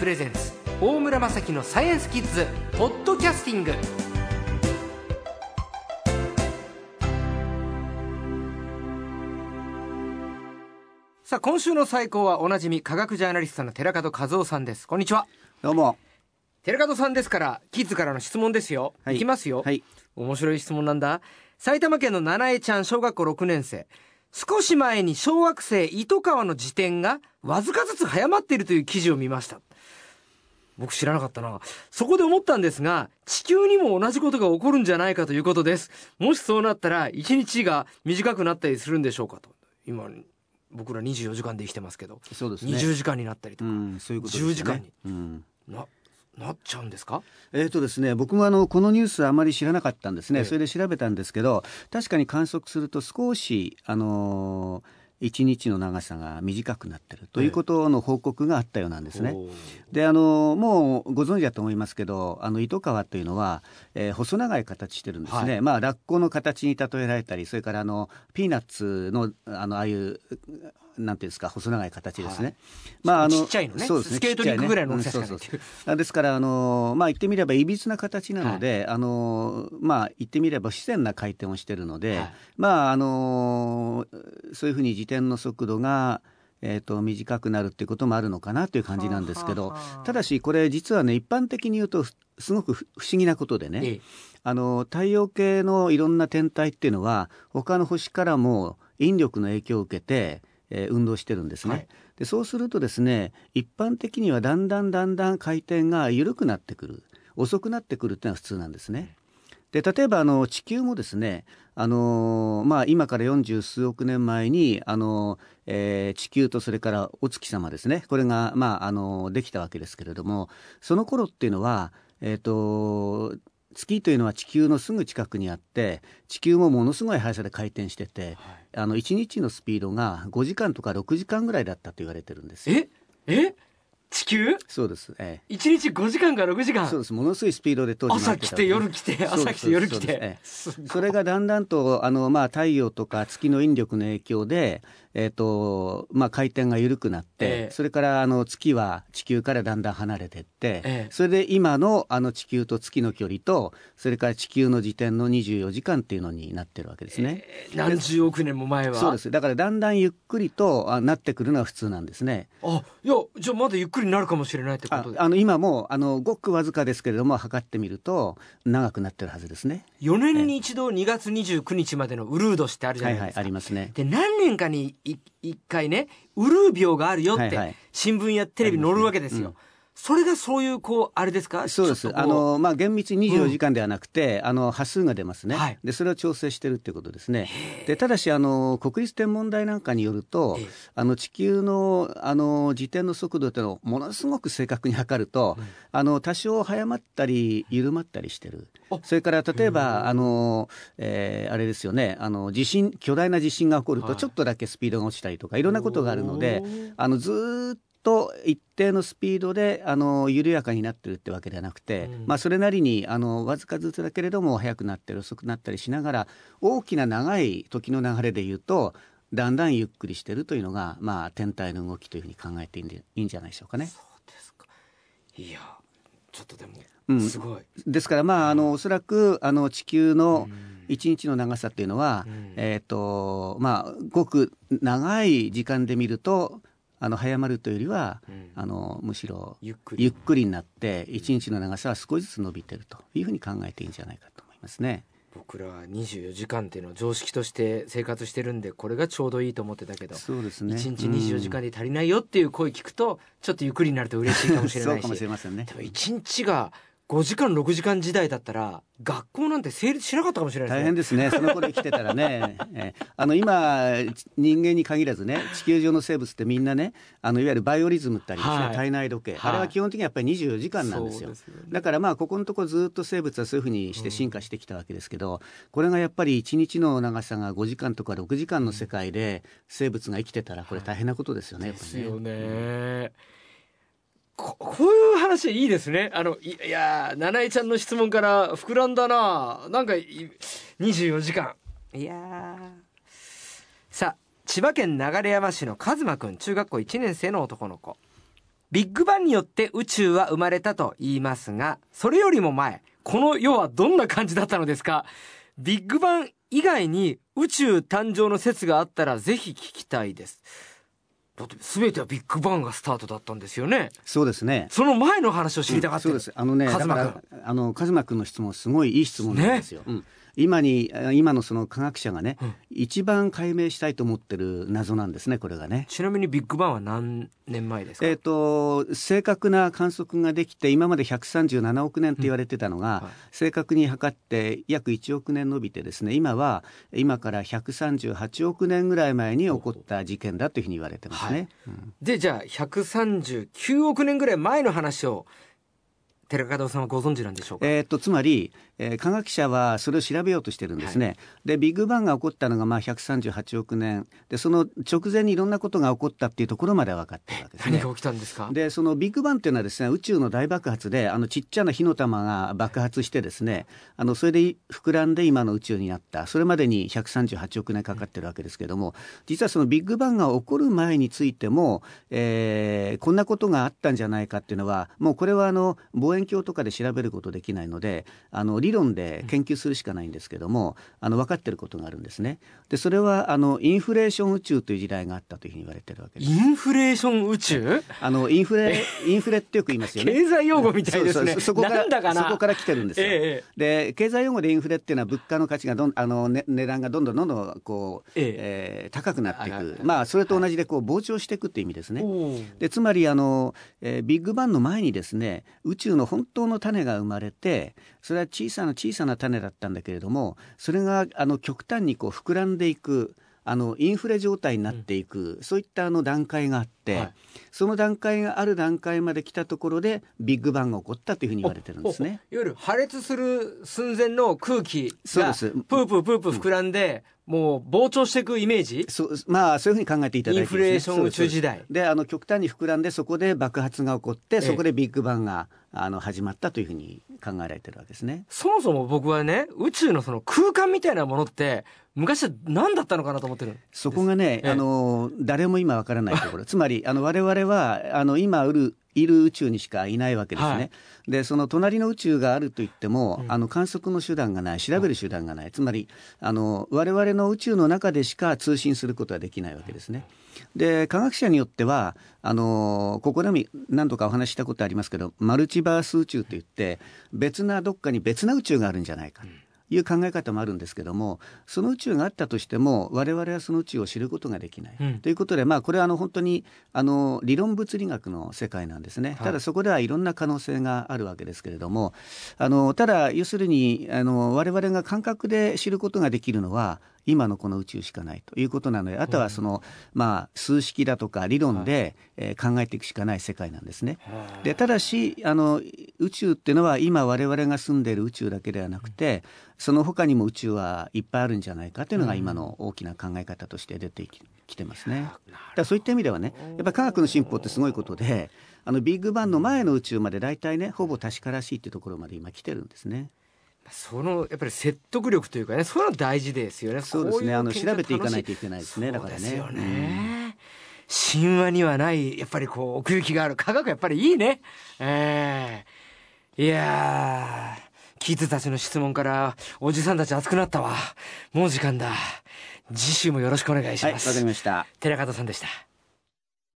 プレゼンツ大村雅樹のサイエンスキッズポッドキャスティング。さあ今週の最高はおなじみ科学ジャーナリストの寺門和夫さんです。こんにちは。どうも。寺門さんですからキッズからの質問ですよ、はい。い、きますよ、はい。面白い質問なんだ。埼玉県の七重ちゃん小学校6年生。少し前に小惑星糸川の自転がわずかずつ早まっているという記事を見ました僕知らなかったな。そこで思ったんですが地球にも同じことが起こるんじゃないかということです。もしそうなったら一日が短くなったりするんでしょうかと。今僕ら24時間で生きてますけど、そうですね。20時間になったりとか、うん、そういうことですね。10時間に。うん。ななっちゃうんですか？えーとですね、僕もあのこのニュースあまり知らなかったんですね、ええ。それで調べたんですけど確かに観測すると少し、あのー一日の長さが短くなってるということの報告があったようなんですね。であのもうご存知だと思いますけどあの糸川というのは、えー細長い形してるんですね、はい。まあラッコの形に例えられたりそれからあのピーナッツのあのああいうなんていうんですか細長い形ですね、はい。まああのちっちゃいのね。そうですね。スケートリンクぐらいの大きさしかねうんそうそうあですからあのまあ言ってみればいびつな形なので、あのまあ言ってみれば不自然な回転をしてるので、はい。まああのそういうふうに自転の速度がえー、と短くなるっていうこともあるのかなという感じなんですけどただしこれ実はね一般的に言うとふすごく不不思議なことでね、ええ。あの太陽系のいろんな天体っていうのは他の星からも引力の影響を受けて、えー運動してるんですね。はいでそうするとですね一般的にはだんだんだんだん回転が緩くなってくる遅くなってくるっていうのは普通なんですね。で例えばあの地球もですねあの、まあ、今から40数億年前にあの、えー地球とそれからお月様ですねこれが、まあ、あのできたわけですけれどもその頃っていうのは、えー、と月というのは地球のすぐ近くにあって地球もものすごい速さで回転してて、あの1日のスピードが5時間とか6時間ぐらいだったと言われてるんですよ。え？え？地球？そうです、ええ。一日5時間から6時間？そうです。ものすごいスピードで当時朝来て夜来て朝来て夜来て。それがだんだんとあの、まあ、太陽とか月の引力の影響で、えーとまあ、回転が緩くなって、ええそれからあの月は地球からだんだん離れていって、ええそれで今のあの地球と月の距離とそれから地球の時点の24時間っていうのになってるわけですね。えー何十億年も前はそうですだからだんだんゆっくりとあなってくるのは普通なんですね。あいやじゃあまだゆっくりになるかもしれないってこあとであの今もあのごくわずかですけれども測ってみると長くなってるはずですね。4年に一度2月29日までのウルー年ってあるじゃははいないいですか、ありますね。で何年かにい一回ねウルー病があるよって新聞やテレビに載るわけですよ、うんそれがそういうこうあれですか？そうです。あのまあ厳密に24時間ではなくて、あの波数が出ますね。はい。でそれを調整してるっていうことですね。でただしあの国立天文台なんかによるとええ、あの地球のあの自転の速度っていうのをものすごく正確に測ると、あの多少早まったり緩まったりしてる。あ。それから例えばあの、えーあれですよね。あの地震巨大な地震が起こるはい。とちょっとだけスピードが落ちたりとかいろんなことがあるのであのずーっと一定のスピードであの緩やかになってるってわけではなくて、うん。まあ、それなりにあのわずかずつだけれども速くなったり遅くなったりしながら大きな長い時の流れで言うとだんだんゆっくりしてるというのが、まあ、天体の動きというふうに考えていいんじゃないでしょうかね。そうですか。いやちょっとでも、うん。すごい。ですから、まあ、あのおそらくあの地球のうん。一日の長さっていうのは、うん。えっ、とまあごく長い時間で見るとあの早まるというよりは、うんあのむしろゆっくりになって一日の長さは少しずつ伸びてるというふうに考えていいんじゃないかと思いますね。僕らは24時間っていうのを常識として生活してるんでこれがちょうどいいと思ってたけどそうですね。1日24時間で足りないよっていう声聞くとちょっとゆっくりになると嬉しいかもしれないしそうかもしれませんねで。も1日が5時間6時間時代だったら学校なんて成立しなかったかもしれない大変ですね。ですね。その頃生きてたらね、えーあの今人間に限らずね、地球上の生物ってみんなね、あのいわゆるバイオリズムってありますね、はい。体内時計、はい。あれは基本的にやっぱり24時間なんですよ。ね。だからまあここのところずっと生物はそういうふうにして進化してきたわけですけど、これがやっぱり1日の長さが5時間とか6時間の世界で生物が生きてたらこれ大変なことですよねですよね。ここういう話いいですね。あの、いやー、七重ちゃんの質問から膨らんだななんか、24時間。いや。さあ、千葉県流山市の和馬くん、中学校1年生の男の子。ビッグバンによって宇宙は生まれたと言いますが、それよりも前、この世はどんな感じだったのですか？ビッグバン以外に宇宙誕生の説があったらぜひ聞きたいです。だって全てはビッグバンがスタートだったんですよね。そうですね。その前の話を知りたかった、うん、そうです。あのね、だからあのカズマ君の質問すごいいい質問なんですよ。ねうん今に今のその科学者がね、うん、一番解明したいと思ってる謎なんですねこれがね。ちなみにビッグバンは何年前ですか？えっ、ー、と正確な観測ができて今まで137億年って言われてたのが、うん。はい、正確に測って約1億年伸びてですね今は今から138億年ぐらい前に起こった事件だというふうに言われてますね、はい。うん、でじゃあ139億年ぐらい前の話を寺門さんはご存知なんでしょうか、えー、っとつまり、えー、科学者はそれを調べようとしてるんですね、はい、でビッグバンが起こったのがまあ138億年。でその直前にいろんなことが起こったっていうところまで分かってるわけですね。何が起きたんですか？でそのビッグバンっていうのはですね宇宙の大爆発であのちっちゃな火の玉が爆発してですねあのそれで膨らんで今の宇宙になった。それまでに138億年かかってるわけですけれども実はそのビッグバンが起こる前についても、えー、こんなことがあったんじゃないかっていうのはもうこれはあの望遠遠鏡とかで調べることできないのであの理論で研究するしかないんですけども、あの分かってることがあるんですね。でそれはあのインフレーション宇宙という時代があったというふうに言われてるわけです。インフレーション宇宙？あのインフレインフレってよく言いますよね。経済用語みたいですね。そこからそこから来てるんですよ。ええ、で経済用語でインフレっていうのは物価の価値がどんあの、ね、値段がどんどんどんどんこう、ええー、高くなっていく。まあそれと同じでこう膨張していくっていう意味ですね。でつまりあの、えー、ビッグバンの前にですね宇宙の本当の種が生まれてそれは小さな小さな種だったんだけれどもそれがあの極端にこう膨らんでいくあのインフレ状態になっていく、うん、そういったあの段階があって、はい、その段階がある段階まで来たところでビッグバンが起こったというふうに言われてるんですね。いわゆる破裂する寸前の空気がプープープープー膨らんで、うん、もう膨張していくイメージ？そうまあそういうふうに考えていただいて、ね、インフレーション宇宙時代であの極端に膨らんでそこで爆発が起こって、そこでビッグバンがあの始まったというふうに考えられてるわけですね。そもそも僕はね宇宙のその空間みたいなものって昔は何だったのかなと思ってるそこがね、あの誰も今わからないところ。つまりあの我々はあの今いるいる宇宙にしかいないわけですね。はい、でその隣の宇宙があるといっても、うん、あの観測の手段がない調べる手段がない、つまりあの我々の宇宙の中でしか通信することはできないわけですね。で科学者によってはあのここでも何度かお話したことありますけどマルチバース宇宙といって別などっかに別な宇宙があるんじゃないか。うんいう考え方もあるんですけどもその宇宙があったとしても我々はその宇宙を知ることができない、うん、ということで、まあ、これはあの本当にあの理論物理学の世界なんですね、ただそこではいろんな可能性があるわけですけれどもあのただ要するにあの我々が感覚で知ることができるのは今のこの宇宙しかないということなのであとはその、まあ、数式だとか理論で、えー、考えていくしかない世界なんですね。でただしあの宇宙っていうのは今我々が住んでいる宇宙だけではなくてその他にも宇宙はいっぱいあるんじゃないかというのが今の大きな考え方として出てきてますね。だそういった意味ではねやっぱ科学の進歩ってすごいことであのビッグバンの前の宇宙まで大体ねほぼ確からしいっていうところまで今来てるんですね。そのやっぱり説得力というかねそういうの大事ですよね。そうですね。あの調べていかないといけないですね。だからね、ねうん、神話にはないやっぱりこう奥行きがある科学やっぱりいいね。ええー、いやキッズたちの質問からおじさんたち熱くなったわ。もう時間だ。次週もよろしくお願いします。わ、はい、かりました。寺門さんでした